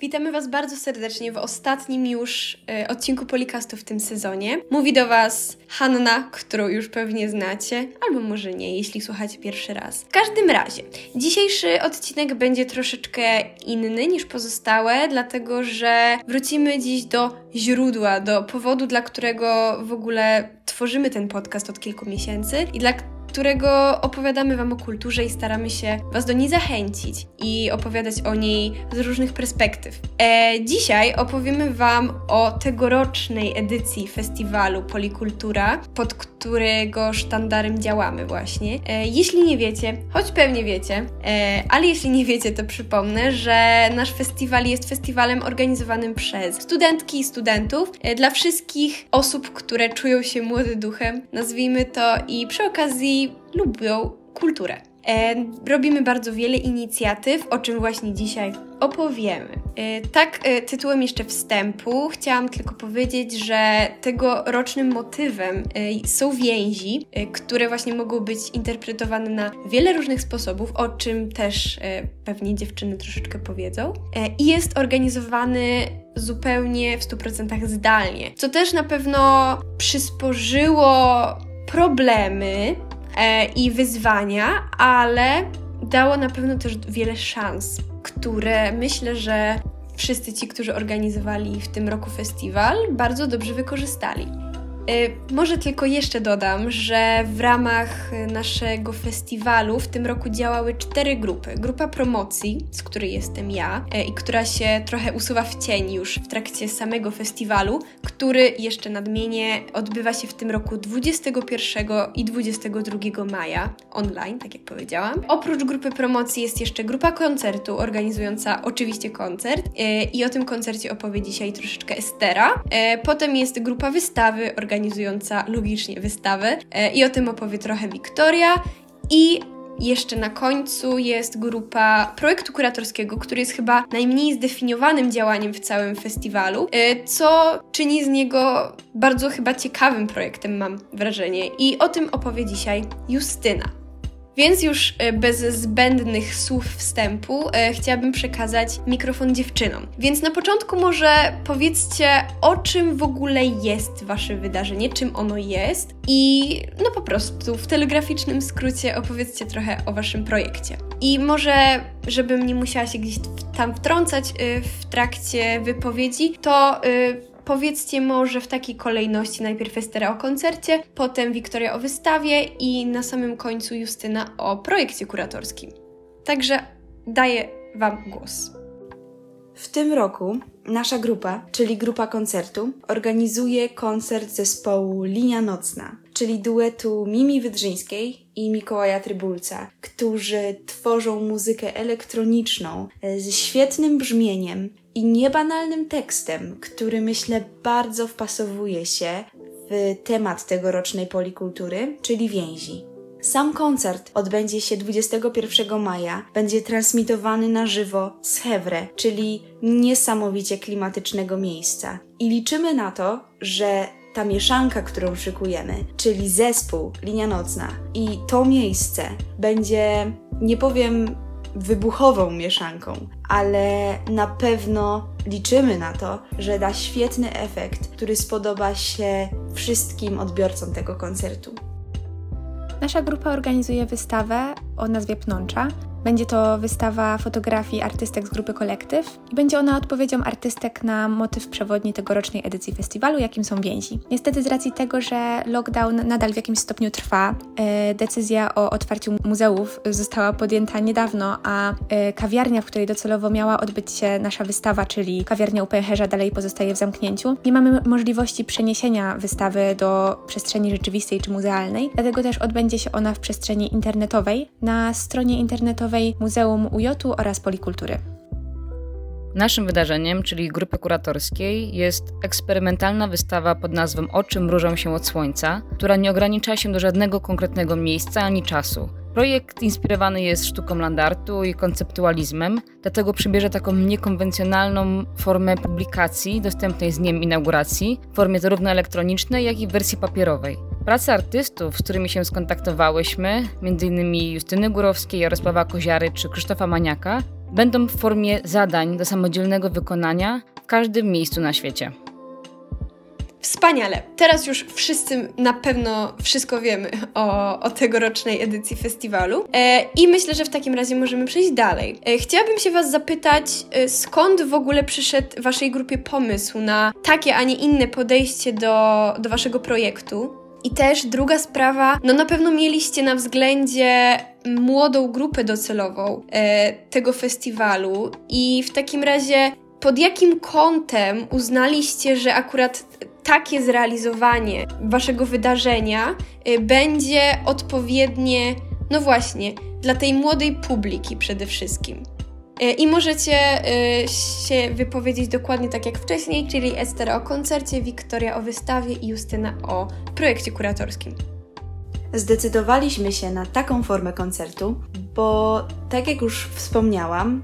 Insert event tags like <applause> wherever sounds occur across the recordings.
Witamy Was bardzo serdecznie w ostatnim już y, odcinku Polikastu w tym sezonie. Mówi do Was Hanna, którą już pewnie znacie, albo może nie, jeśli słuchacie pierwszy raz. W każdym razie, dzisiejszy odcinek będzie troszeczkę inny niż pozostałe, dlatego że wrócimy dziś do źródła, do powodu, dla którego w ogóle tworzymy ten podcast od kilku miesięcy i dla którego opowiadamy Wam o kulturze i staramy się Was do niej zachęcić i opowiadać o niej z różnych perspektyw. E, dzisiaj opowiemy Wam o tegorocznej edycji festiwalu Polikultura, pod którego sztandarem działamy właśnie. E, jeśli nie wiecie, choć pewnie wiecie, e, ale jeśli nie wiecie, to przypomnę, że nasz festiwal jest festiwalem organizowanym przez studentki i studentów e, dla wszystkich osób, które czują się młody duchem, nazwijmy to, i przy okazji lubią kulturę. E, robimy bardzo wiele inicjatyw, o czym właśnie dzisiaj opowiemy. E, tak, e, tytułem jeszcze wstępu, chciałam tylko powiedzieć, że tegorocznym motywem są więzi, które właśnie mogą być interpretowane na wiele różnych sposobów, o czym też pewnie dziewczyny troszeczkę powiedzą. I jest organizowany zupełnie w 100% zdalnie, co też na pewno przysporzyło problemy i wyzwania, ale dało na pewno też wiele szans, które myślę, że wszyscy ci, którzy organizowali w tym roku festiwal, bardzo dobrze wykorzystali. Y, może tylko jeszcze dodam, że w ramach naszego festiwalu w tym roku działały cztery grupy. Grupa promocji, z której jestem ja y, i która się trochę usuwa w cień już w trakcie samego festiwalu, który jeszcze nadmienię odbywa się w tym roku 21 i 22 maja online, tak jak powiedziałam. Oprócz grupy promocji jest jeszcze grupa koncertu organizująca oczywiście koncert y, i o tym koncercie opowie dzisiaj troszeczkę Estera. Potem jest grupa wystawy organizująca organizująca logicznie wystawę e, i o tym opowie trochę Wiktoria i jeszcze na końcu jest grupa projektu kuratorskiego, który jest chyba najmniej zdefiniowanym działaniem w całym festiwalu, e, co czyni z niego bardzo chyba ciekawym projektem, mam wrażenie. I o tym opowie dzisiaj Justyna. Więc już e, bez zbędnych słów wstępu e, chciałabym przekazać mikrofon dziewczynom. Więc na początku może powiedzcie, o czym w ogóle jest Wasze wydarzenie, czym ono jest i no po prostu w telegraficznym skrócie opowiedzcie trochę o Waszym projekcie. I może, żebym nie musiała się gdzieś tam wtrącać e, w trakcie wypowiedzi, to Powiedzcie może w takiej kolejności najpierw Estera o koncercie, potem Wiktoria o wystawie i na samym końcu Justyna o projekcie kuratorskim. Także daję Wam głos. W tym roku nasza grupa, czyli grupa koncertu, organizuje koncert zespołu Linia Nocna, czyli duetu Mimi Wydrzyńskiej i Mikołaja Trybulca, którzy tworzą muzykę elektroniczną ze świetnym brzmieniem i niebanalnym tekstem, który myślę bardzo wpasowuje się w temat tegorocznej polikultury, czyli więzi. Sam koncert odbędzie się 21 maja, będzie transmitowany na żywo z Hewre, czyli niesamowicie klimatycznego miejsca. I liczymy na to, że ta mieszanka, którą szykujemy, czyli zespół, linia nocna i to miejsce będzie, nie powiem wybuchową mieszanką, ale na pewno liczymy na to, że da świetny efekt, który spodoba się wszystkim odbiorcom tego koncertu. Nasza grupa organizuje wystawę o nazwie Pnącza, będzie to wystawa fotografii artystek z grupy Kolektyw i będzie ona odpowiedzią artystek na motyw przewodni tegorocznej edycji festiwalu, jakim są więzi. Niestety z racji tego, że lockdown nadal w jakimś stopniu trwa, e, decyzja o otwarciu muzeów została podjęta niedawno, a e, kawiarnia, w której docelowo miała odbyć się nasza wystawa, czyli kawiarnia u Pęcherza dalej pozostaje w zamknięciu. Nie mamy możliwości przeniesienia wystawy do przestrzeni rzeczywistej czy muzealnej, dlatego też odbędzie się ona w przestrzeni internetowej. Na stronie internetowej Muzeum UJ oraz Polikultury. Naszym wydarzeniem, czyli grupy kuratorskiej, jest eksperymentalna wystawa pod nazwą Oczy mrużą się od słońca, która nie ogranicza się do żadnego konkretnego miejsca ani czasu. Projekt inspirowany jest sztuką landartu i konceptualizmem, dlatego przybierze taką niekonwencjonalną formę publikacji dostępnej z dniem inauguracji, w formie zarówno elektronicznej, jak i wersji papierowej. Prace artystów, z którymi się skontaktowałyśmy, m.in. Justyny Górowskiej, Jarosława Koziary czy Krzysztofa Maniaka, będą w formie zadań do samodzielnego wykonania w każdym miejscu na świecie. Wspaniale. Teraz już wszyscy na pewno wszystko wiemy o, o tegorocznej edycji festiwalu. E, I myślę, że w takim razie możemy przejść dalej. E, chciałabym się Was zapytać, e, skąd w ogóle przyszedł Waszej grupie pomysł na takie, a nie inne podejście do, do Waszego projektu? I też druga sprawa, no na pewno mieliście na względzie młodą grupę docelową e, tego festiwalu i w takim razie pod jakim kątem uznaliście, że akurat takie zrealizowanie waszego wydarzenia y, będzie odpowiednie, no właśnie, dla tej młodej publiki przede wszystkim. Y, I możecie y, się wypowiedzieć dokładnie tak jak wcześniej, czyli Ester o koncercie, Wiktoria o wystawie i Justyna o projekcie kuratorskim. Zdecydowaliśmy się na taką formę koncertu, bo tak jak już wspomniałam,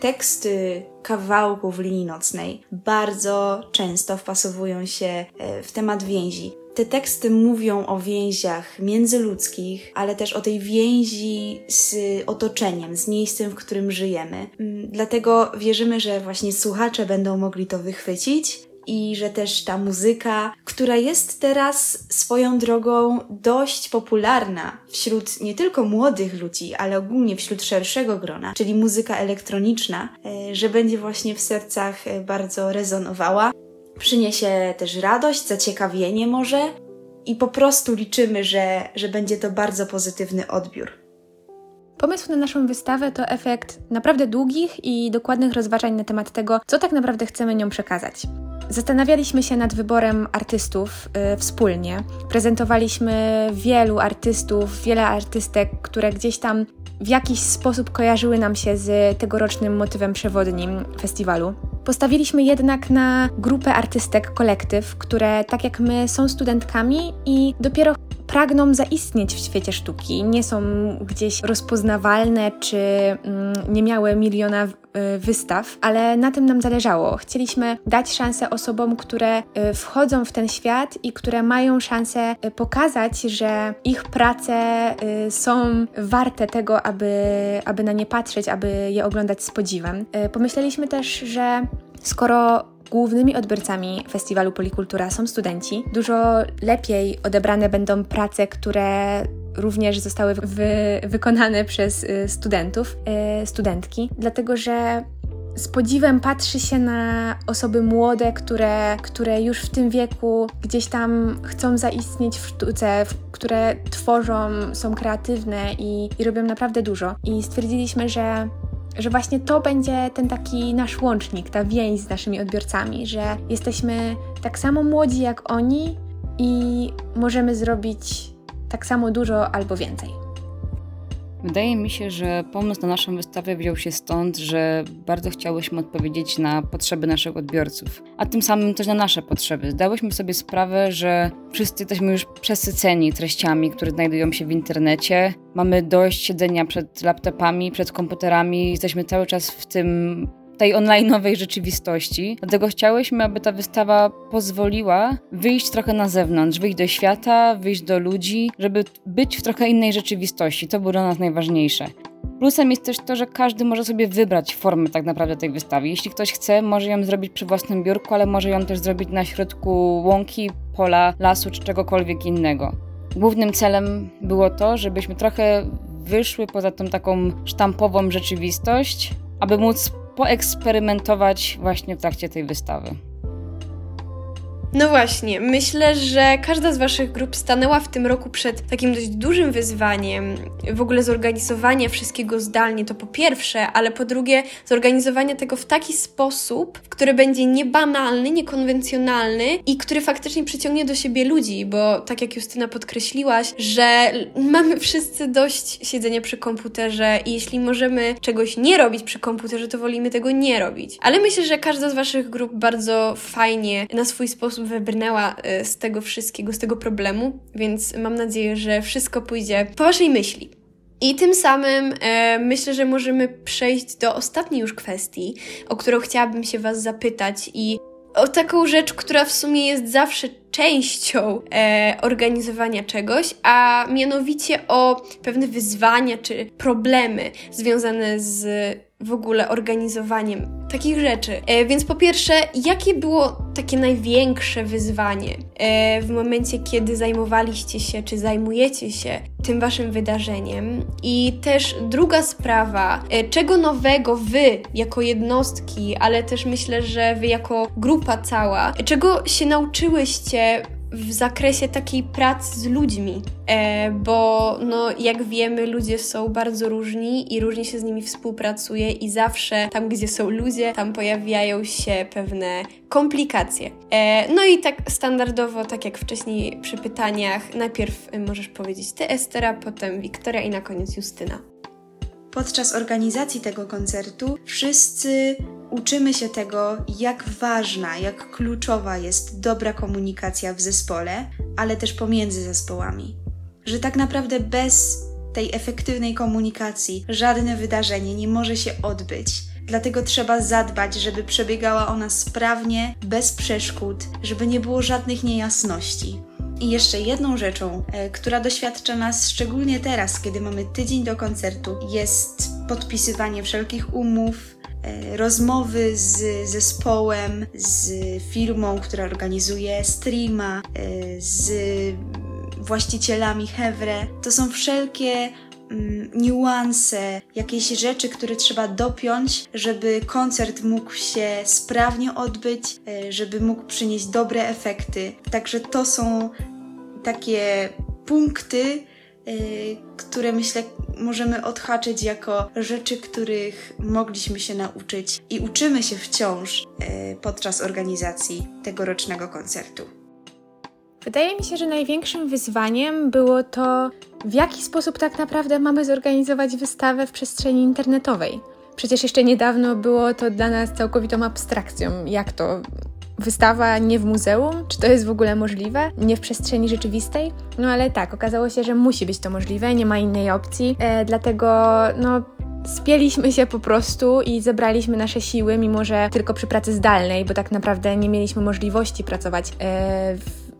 teksty kawałków linii nocnej bardzo często wpasowują się e, w temat więzi. Te teksty mówią o więziach międzyludzkich, ale też o tej więzi z otoczeniem, z miejscem, w którym żyjemy. Mm, dlatego wierzymy, że właśnie słuchacze będą mogli to wychwycić i że też ta muzyka, która jest teraz swoją drogą dość popularna wśród nie tylko młodych ludzi, ale ogólnie wśród szerszego grona, czyli muzyka elektroniczna, e, że będzie właśnie w sercach e, bardzo rezonowała. Przyniesie też radość, zaciekawienie może i po prostu liczymy, że, że będzie to bardzo pozytywny odbiór. Pomysł na naszą wystawę to efekt naprawdę długich i dokładnych rozważań na temat tego, co tak naprawdę chcemy nią przekazać. Zastanawialiśmy się nad wyborem artystów y, wspólnie. Prezentowaliśmy wielu artystów, wiele artystek, które gdzieś tam w jakiś sposób kojarzyły nam się z tegorocznym motywem przewodnim festiwalu. Postawiliśmy jednak na grupę artystek, kolektyw, które tak jak my są studentkami i dopiero pragną zaistnieć w świecie sztuki. Nie są gdzieś rozpoznawalne czy mm, nie miały miliona y, wystaw, ale na tym nam zależało. Chcieliśmy dać szansę osobom, które y, wchodzą w ten świat i które mają szansę y, pokazać, że ich prace są warte tego, aby, aby na nie patrzeć, aby je oglądać z podziwem. Pomyśleliśmy też, że skoro Głównymi odbiorcami festiwalu Polikultura są studenci. Dużo lepiej odebrane będą prace, które również zostały wy wykonane przez y, studentów, y, studentki, dlatego że z podziwem patrzy się na osoby młode, które, które już w tym wieku gdzieś tam chcą zaistnieć w sztuce, które tworzą, są kreatywne i, i robią naprawdę dużo. I stwierdziliśmy, że że właśnie to będzie ten taki nasz łącznik, ta więź z naszymi odbiorcami, że jesteśmy tak samo młodzi jak oni i możemy zrobić tak samo dużo albo więcej. Wydaje mi się, że pomysł na naszą wystawę wziął się stąd, że bardzo chciałyśmy odpowiedzieć na potrzeby naszych odbiorców, a tym samym też na nasze potrzeby. Zdałyśmy sobie sprawę, że wszyscy jesteśmy już przesyceni treściami, które znajdują się w internecie. Mamy dość siedzenia przed laptopami, przed komputerami, jesteśmy cały czas w tym tej online'owej rzeczywistości. Dlatego chciałyśmy, aby ta wystawa pozwoliła wyjść trochę na zewnątrz, wyjść do świata, wyjść do ludzi, żeby być w trochę innej rzeczywistości. To było dla nas najważniejsze. Plusem jest też to, że każdy może sobie wybrać formę tak naprawdę tej wystawy. Jeśli ktoś chce, może ją zrobić przy własnym biurku, ale może ją też zrobić na środku łąki, pola, lasu czy czegokolwiek innego. Głównym celem było to, żebyśmy trochę wyszły poza tą taką sztampową rzeczywistość, aby móc poeksperymentować właśnie w trakcie tej wystawy. No właśnie, myślę, że każda z Waszych grup stanęła w tym roku przed takim dość dużym wyzwaniem. W ogóle zorganizowania wszystkiego zdalnie to po pierwsze, ale po drugie zorganizowania tego w taki sposób, który będzie niebanalny, niekonwencjonalny i który faktycznie przyciągnie do siebie ludzi, bo tak jak Justyna podkreśliłaś, że mamy wszyscy dość siedzenia przy komputerze i jeśli możemy czegoś nie robić przy komputerze, to wolimy tego nie robić. Ale myślę, że każda z Waszych grup bardzo fajnie na swój sposób sposób wybrnęła y, z tego wszystkiego, z tego problemu, więc mam nadzieję, że wszystko pójdzie po Waszej myśli. I tym samym e, myślę, że możemy przejść do ostatniej już kwestii, o którą chciałabym się Was zapytać i o taką rzecz, która w sumie jest zawsze częścią e, organizowania czegoś, a mianowicie o pewne wyzwania czy problemy związane z w ogóle organizowaniem takich rzeczy. E, więc po pierwsze, jakie było takie największe wyzwanie e, w momencie, kiedy zajmowaliście się, czy zajmujecie się tym waszym wydarzeniem? I też druga sprawa, e, czego nowego wy jako jednostki, ale też myślę, że wy jako grupa cała, czego się nauczyłyście w zakresie takiej pracy z ludźmi, e, bo no, jak wiemy, ludzie są bardzo różni i różnie się z nimi współpracuje, i zawsze tam, gdzie są ludzie, tam pojawiają się pewne komplikacje. E, no i tak standardowo, tak jak wcześniej przy pytaniach, najpierw możesz powiedzieć ty, Estera, potem Wiktoria i na koniec Justyna. Podczas organizacji tego koncertu wszyscy uczymy się tego, jak ważna, jak kluczowa jest dobra komunikacja w zespole, ale też pomiędzy zespołami. Że tak naprawdę bez tej efektywnej komunikacji żadne wydarzenie nie może się odbyć. Dlatego trzeba zadbać, żeby przebiegała ona sprawnie, bez przeszkód, żeby nie było żadnych niejasności. I jeszcze jedną rzeczą, e, która doświadcza nas szczególnie teraz, kiedy mamy tydzień do koncertu, jest podpisywanie wszelkich umów, rozmowy z zespołem, z firmą, która organizuje streama, e, z właścicielami Hevre. To są wszelkie mm, niuanse, jakieś rzeczy, które trzeba dopiąć, żeby koncert mógł się sprawnie odbyć, żeby mógł przynieść dobre efekty. Także to są takie punkty, które myślę możemy odhaczyć jako rzeczy, których mogliśmy się nauczyć i uczymy się wciąż yy, podczas organizacji tegorocznego koncertu. Wydaje mi się, że największym wyzwaniem było to, w jaki sposób tak naprawdę mamy zorganizować wystawę w przestrzeni internetowej. Przecież jeszcze niedawno było to dla nas całkowitą abstrakcją, jak to wystawa nie w muzeum? Czy to jest w ogóle możliwe? Nie w przestrzeni rzeczywistej? No ale tak, okazało się, że musi być to możliwe, nie ma innej opcji, e, dlatego no Spieliśmy się po prostu i zebraliśmy nasze siły, mimo że tylko przy pracy zdalnej, bo tak naprawdę nie mieliśmy możliwości pracować e,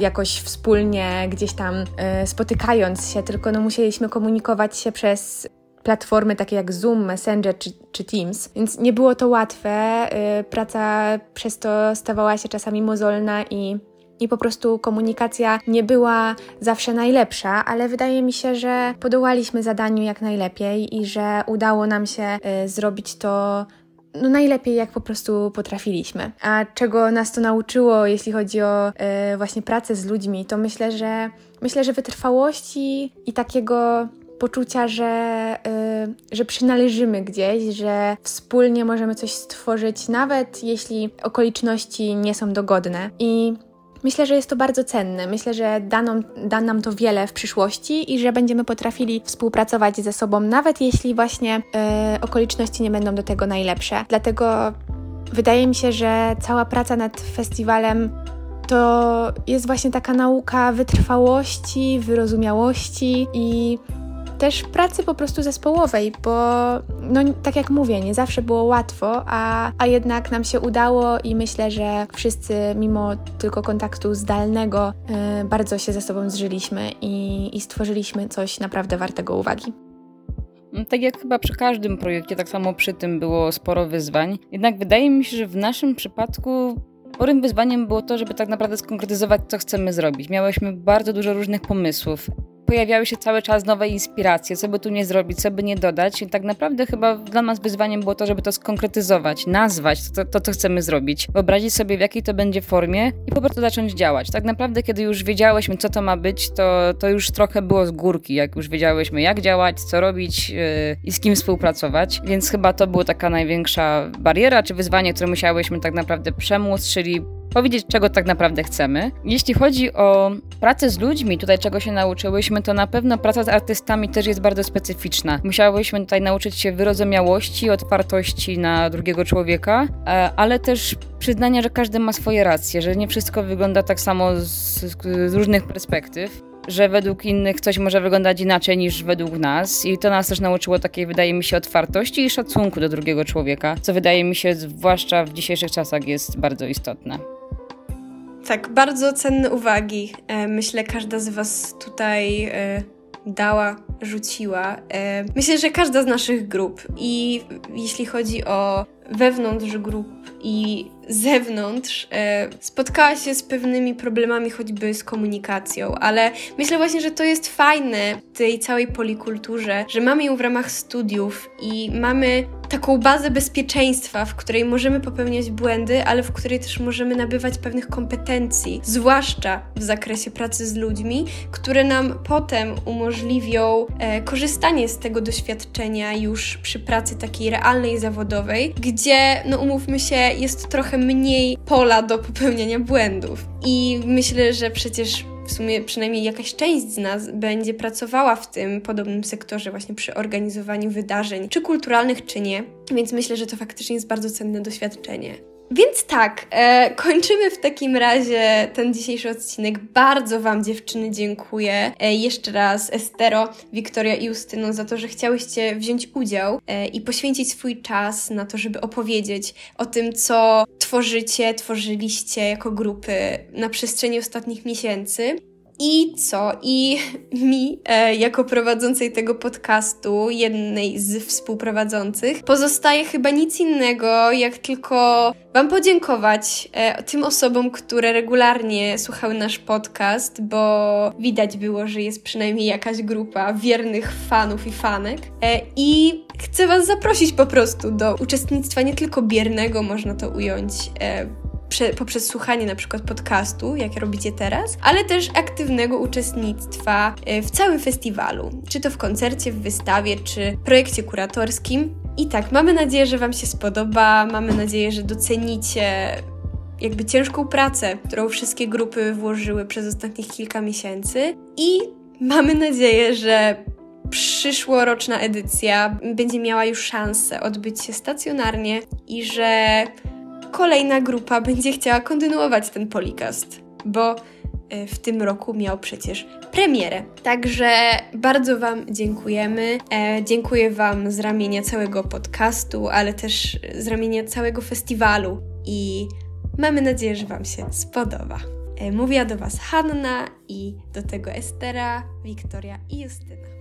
jakoś wspólnie, gdzieś tam e, spotykając się, tylko no, musieliśmy komunikować się przez platformy takie jak Zoom, Messenger czy, czy Teams, więc nie było to łatwe. Y, praca przez to stawała się czasami mozolna i i po prostu komunikacja nie była zawsze najlepsza, ale wydaje mi się, że podołaliśmy zadaniu jak najlepiej i że udało nam się y, zrobić to no najlepiej, jak po prostu potrafiliśmy. A czego nas to nauczyło, jeśli chodzi o y, właśnie pracę z ludźmi, to myślę, że myślę, że wytrwałości i takiego poczucia, że, yy, że przynależymy gdzieś, że wspólnie możemy coś stworzyć, nawet jeśli okoliczności nie są dogodne. I Myślę, że jest to bardzo cenne. Myślę, że da nam, da nam to wiele w przyszłości i że będziemy potrafili współpracować ze sobą, nawet jeśli właśnie yy, okoliczności nie będą do tego najlepsze. Dlatego wydaje mi się, że cała praca nad festiwalem to jest właśnie taka nauka wytrwałości, wyrozumiałości i też pracy po prostu zespołowej, bo no tak jak mówię, nie zawsze było łatwo, a, a jednak nam się udało i myślę, że wszyscy mimo tylko kontaktu zdalnego yy, bardzo się ze sobą zżyliśmy i, i stworzyliśmy coś naprawdę wartego uwagi. Tak jak chyba przy każdym projekcie, tak samo przy tym było sporo wyzwań. Jednak wydaje mi się, że w naszym przypadku Sporym wyzwaniem było to, żeby tak naprawdę skonkretyzować, co chcemy zrobić. Miałyśmy bardzo dużo różnych pomysłów pojawiały się cały czas nowe inspiracje, co by tu nie zrobić, co by nie dodać. I tak naprawdę chyba dla nas wyzwaniem było to, żeby to skonkretyzować, nazwać to, to, co chcemy zrobić, wyobrazić sobie, w jakiej to będzie formie i po prostu zacząć działać. Tak naprawdę, kiedy już wiedziałyśmy, co to ma być, to, to już trochę było z górki, jak już wiedziałyśmy, jak działać, co robić yy, i z kim współpracować. Więc chyba to była taka największa bariera, czy wyzwanie, które musiałyśmy tak naprawdę przemóc, czyli powiedzieć, czego tak naprawdę chcemy. Jeśli chodzi o pracę z ludźmi, tutaj czego się nauczyłyśmy, to na pewno praca z artystami też jest bardzo specyficzna. Musiałyśmy tutaj nauczyć się wyrozumiałości, otwartości na drugiego człowieka, e, ale też przyznania, że każdy ma swoje racje, że nie wszystko wygląda tak samo z, z różnych perspektyw że według innych coś może wyglądać inaczej niż według nas i to nas też nauczyło takiej, wydaje mi się, otwartości i szacunku do drugiego człowieka, co wydaje mi się, zwłaszcza w dzisiejszych czasach jest bardzo istotne. Tak, bardzo cenne uwagi. E, myślę, każda z Was tutaj e, dała rzuciła. E, myślę, że każda z naszych grup i jeśli chodzi o wewnątrz grup i zewnątrz e, spotkała się z pewnymi problemami, choćby z komunikacją, ale myślę właśnie, że to jest fajne w tej całej polikulturze, że mamy ją w ramach studiów i mamy taką bazę bezpieczeństwa, w której możemy popełniać błędy, ale w której też możemy nabywać pewnych kompetencji, zwłaszcza w zakresie pracy z ludźmi, które nam potem umożliwią e, korzystanie z tego doświadczenia już przy pracy takiej realnej, zawodowej, gdzie, no umówmy się, jest trochę mniej pola do popełniania błędów. I myślę, że przecież w sumie przynajmniej jakaś część z nas będzie pracowała w tym podobnym sektorze, właśnie przy organizowaniu wydarzeń, czy kulturalnych, czy nie. Więc myślę, że to faktycznie jest bardzo cenne doświadczenie. Więc tak, e, kończymy w takim razie ten dzisiejszy odcinek. Bardzo Wam, dziewczyny, dziękuję. E, jeszcze raz Estero, Wiktoria i Justyno za to, że chciałyście wziąć udział e, i poświęcić swój czas na to, żeby opowiedzieć o tym, co tworzycie, tworzyliście jako grupy na przestrzeni ostatnich miesięcy. I co? I <laughs> mi, e, jako prowadzącej tego podcastu, jednej z współprowadzących, pozostaje chyba nic innego, jak tylko Wam podziękować e, tym osobom, które regularnie słuchały nasz podcast, bo widać było, że jest przynajmniej jakaś grupa wiernych fanów i fanek. E, I chcę Was zaprosić po prostu do uczestnictwa nie tylko biernego, można to ująć. E, poprzez słuchanie na przykład podcastu, jak robicie teraz, ale też aktywnego uczestnictwa e, w całym festiwalu, czy to w koncercie, w wystawie, czy projekcie kuratorskim. I tak, mamy nadzieję, że Wam się spodoba, mamy nadzieję, że docenicie jakby ciężką pracę, którą wszystkie grupy włożyły przez ostatnich kilka miesięcy. I mamy nadzieję, że przyszłoroczna edycja będzie miała już szansę odbyć się stacjonarnie i że kolejna grupa będzie chciała kontynuować ten polikast, bo e, w tym roku miał przecież premierę. Także bardzo Wam dziękujemy. E, dziękuję Wam z ramienia całego podcastu, ale też z ramienia całego festiwalu i mamy nadzieję, że Wam się spodoba. E, mówiła do Was Hanna i do tego Estera, Wiktoria i Justyna.